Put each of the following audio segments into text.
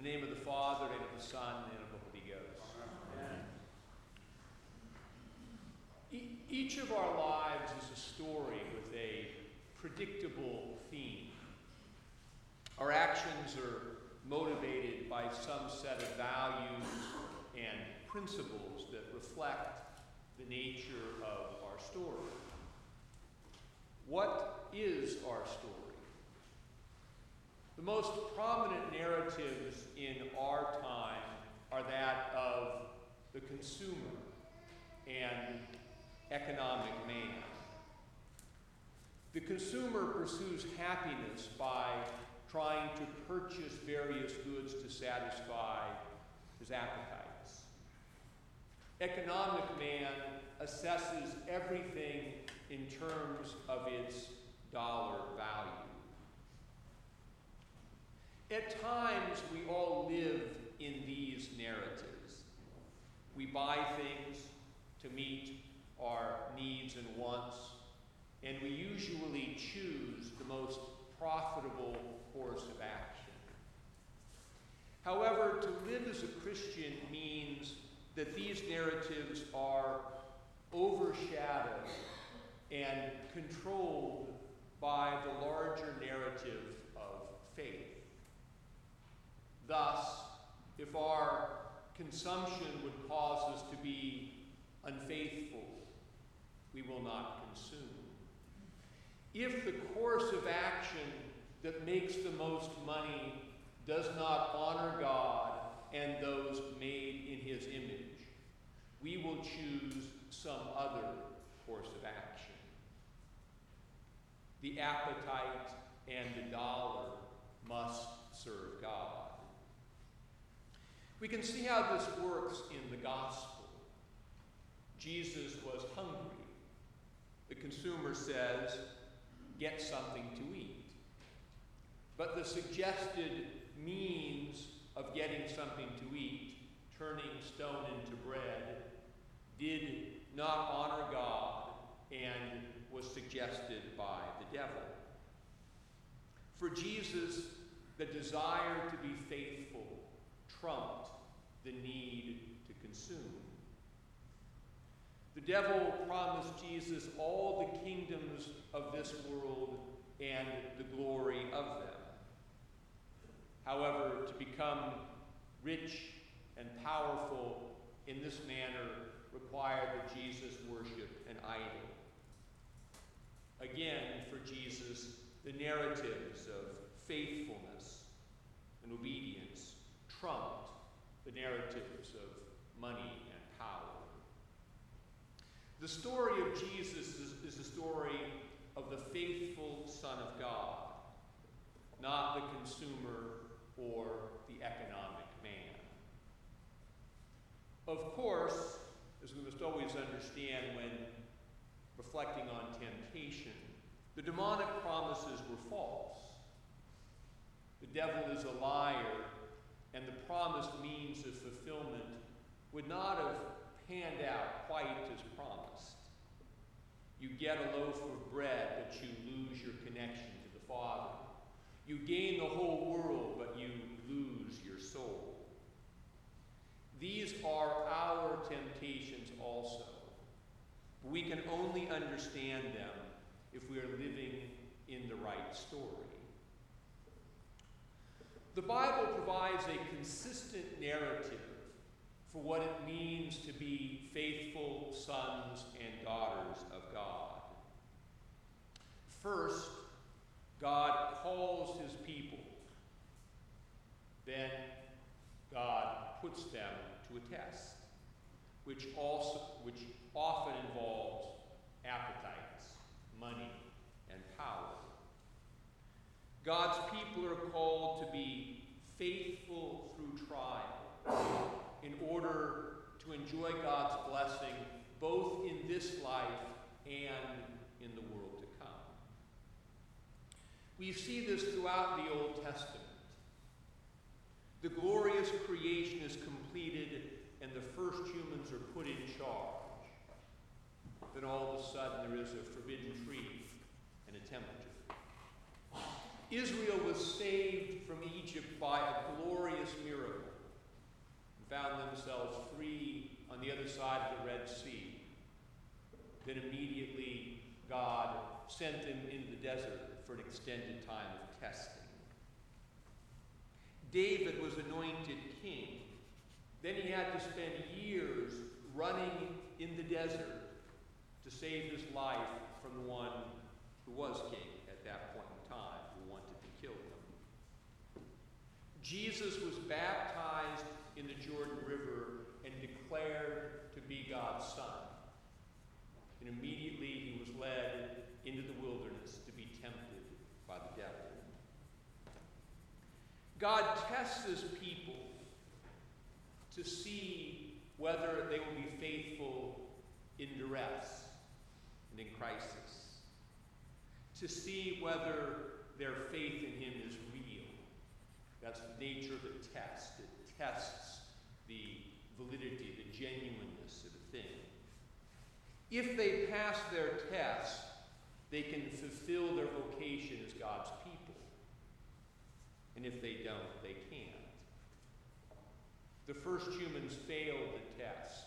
In the name of the Father, and of the Son, and of the Holy Ghost. E- each of our lives is a story with a predictable theme. Our actions are motivated by some set of values and principles that reflect the nature of our story. What is our story? The most prominent narratives in our time are that of the consumer and economic man. The consumer pursues happiness by trying to purchase various goods to satisfy his appetites. Economic man assesses everything in terms of its dollar value. At times, we all live in these narratives. We buy things to meet our needs and wants, and we usually choose the most profitable course of action. However, to live as a Christian means that these narratives are overshadowed and controlled by the larger narrative of faith. Thus, if our consumption would cause us to be unfaithful, we will not consume. If the course of action that makes the most money does not honor God and those made in his image, we will choose some other course of action. The appetite and the dollar must serve God. We can see how this works in the gospel. Jesus was hungry. The consumer says, Get something to eat. But the suggested means of getting something to eat, turning stone into bread, did not honor God and was suggested by the devil. For Jesus, the desire to be faithful trumped the need to consume. The devil promised Jesus all the kingdoms of this world and the glory of them. However, to become rich and powerful in this manner required that Jesus worship an idol. Again, for Jesus, the narratives of faithfulness and obedience trumped the narratives of money and power. The story of Jesus is, is the story of the faithful Son of God, not the consumer or the economic man. Of course, as we must always understand when reflecting on temptation, the demonic promises were false. The devil is a liar, and the promised means of fulfillment would not have panned out quite as promised. You get a loaf of bread, but you lose your connection to the Father. You gain the whole world, but you lose your soul. These are our temptations also. We can only understand them if we are living in the right story. The Bible provides a consistent narrative for what it means to be faithful sons and daughters of God. First, God calls his people. Then, God puts them to a test, which, also, which often involves appetites, money, and power. God's people are called to be faithful through trial in order to enjoy God's blessing both in this life and in the world to come. We see this throughout the Old Testament. The glorious creation is completed and the first humans are put in charge. Then all of a sudden there is a forbidden tree and a temperature. Israel was saved from Egypt by a glorious miracle and found themselves free on the other side of the Red Sea. Then immediately God sent them into the desert for an extended time of testing. David was anointed king. Then he had to spend years running in the desert to save his life from the one who was king at that point in time. Jesus was baptized in the Jordan River and declared to be God's son. And immediately he was led into the wilderness to be tempted by the devil. God tests his people to see whether they will be faithful in duress and in crisis, to see whether their faith in him is real. That's the nature of the test. It tests the validity, the genuineness of a thing. If they pass their test, they can fulfill their vocation as God's people. And if they don't, they can't. The first humans failed the test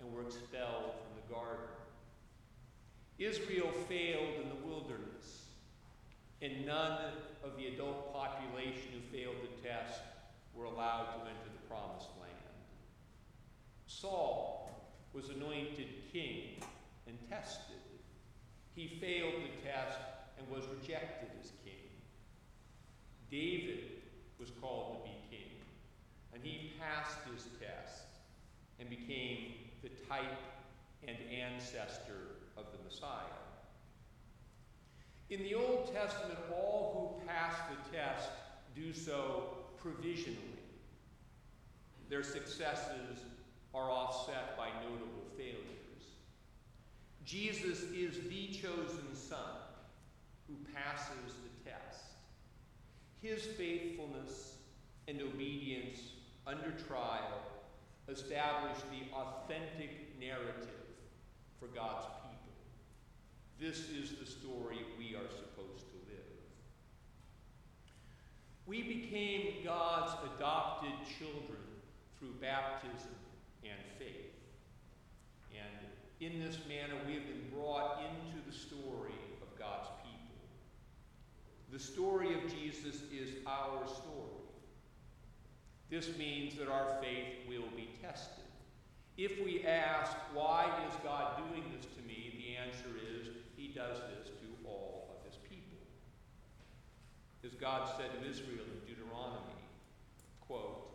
and were expelled from the garden. Israel failed in the and none of the adult population who failed the test were allowed to enter the promised land. Saul was anointed king and tested. He failed the test and was rejected as king. David was called to be king, and he passed his test and became the type and ancestor of the Messiah. In the Old Testament, all who pass the test do so provisionally. Their successes are offset by notable failures. Jesus is the chosen Son who passes the test. His faithfulness and obedience under trial establish the authentic narrative for God's people. This is the story we are supposed to live. We became God's adopted children through baptism and faith. And in this manner, we have been brought into the story of God's people. The story of Jesus is our story. This means that our faith will be tested. If we ask, why is God doing this to me? The answer is, does this to all of his people. As God said to Israel in Deuteronomy, quote,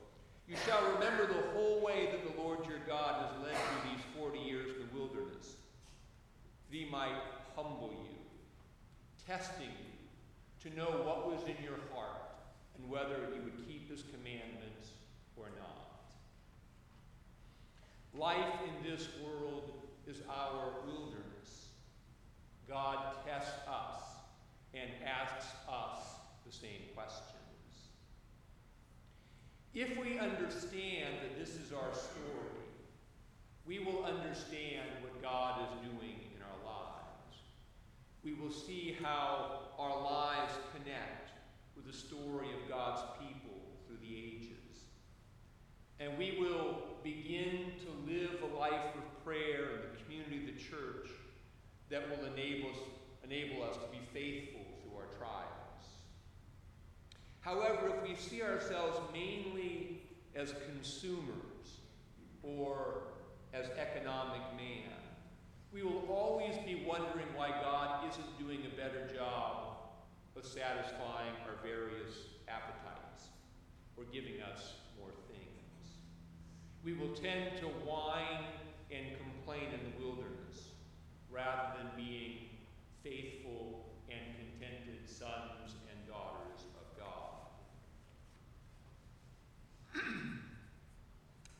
you shall remember the whole way that the Lord your God has led you these 40 years in the wilderness, that he might humble you, testing you, to know what was in your heart, and whether you would keep his commandments or not. Life in this world is our wilderness. God tests us and asks us the same questions. If we understand that this is our story, we will understand what God is doing in our lives. We will see how our lives connect with the story of God's people through the ages. And we will begin to live a life of prayer in the community of the church that will enable us, enable us to be faithful through our trials. However, if we see ourselves mainly as consumers or as economic man, we will always be wondering why God isn't doing a better job of satisfying our various appetites or giving us more things. We will tend to whine and complain in the wilderness rather than being faithful and contented sons and daughters of God.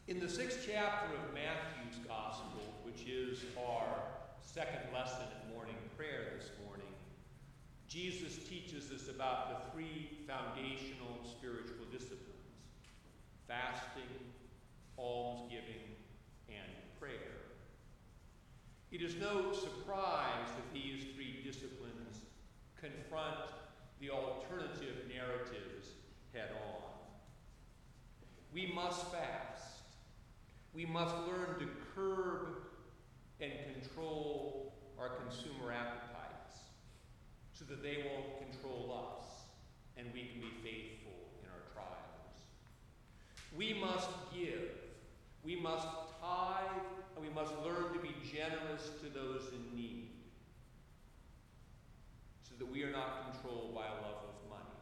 In the sixth chapter of Matthew's Gospel, which is our second lesson in morning prayer this morning, Jesus teaches us about the three foundational spiritual disciplines fasting, almsgiving, and prayer. It is no surprise that these three disciplines confront the alternative narratives head on. We must fast. We must learn to curb and control our consumer appetites so that they won't control us and we can be faithful in our trials. We must give. We must tithe must learn to be generous to those in need so that we are not controlled by a love of money.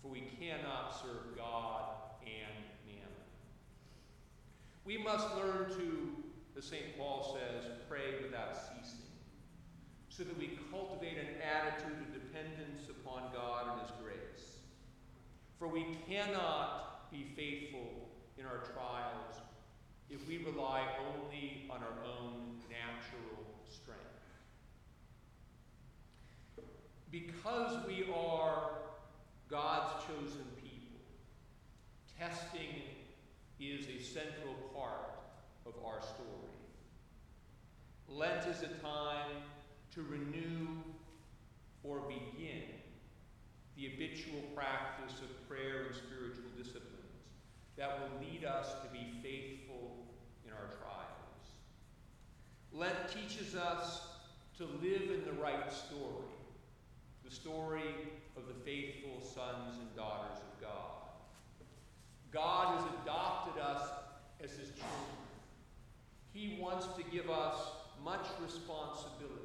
For we cannot serve God and mammon. We must learn to, as St. Paul says, pray without ceasing, so that we cultivate an attitude of dependence upon God and His grace. For we cannot be faithful in our trials if we rely only on our own natural strength. Because we are God's chosen people, testing is a central part of our story. Lent is a time to renew or begin the habitual practice of prayer and spiritual disciplines that will lead us to be faithful our trials. Lent teaches us to live in the right story, the story of the faithful sons and daughters of God. God has adopted us as his children. He wants to give us much responsibility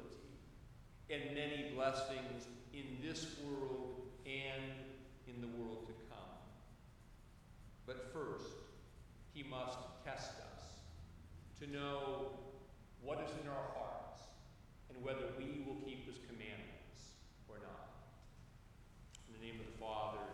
and many blessings in this world and in the world to come. But first, he must test us to know what is in our hearts and whether we will keep his commandments or not. In the name of the Father,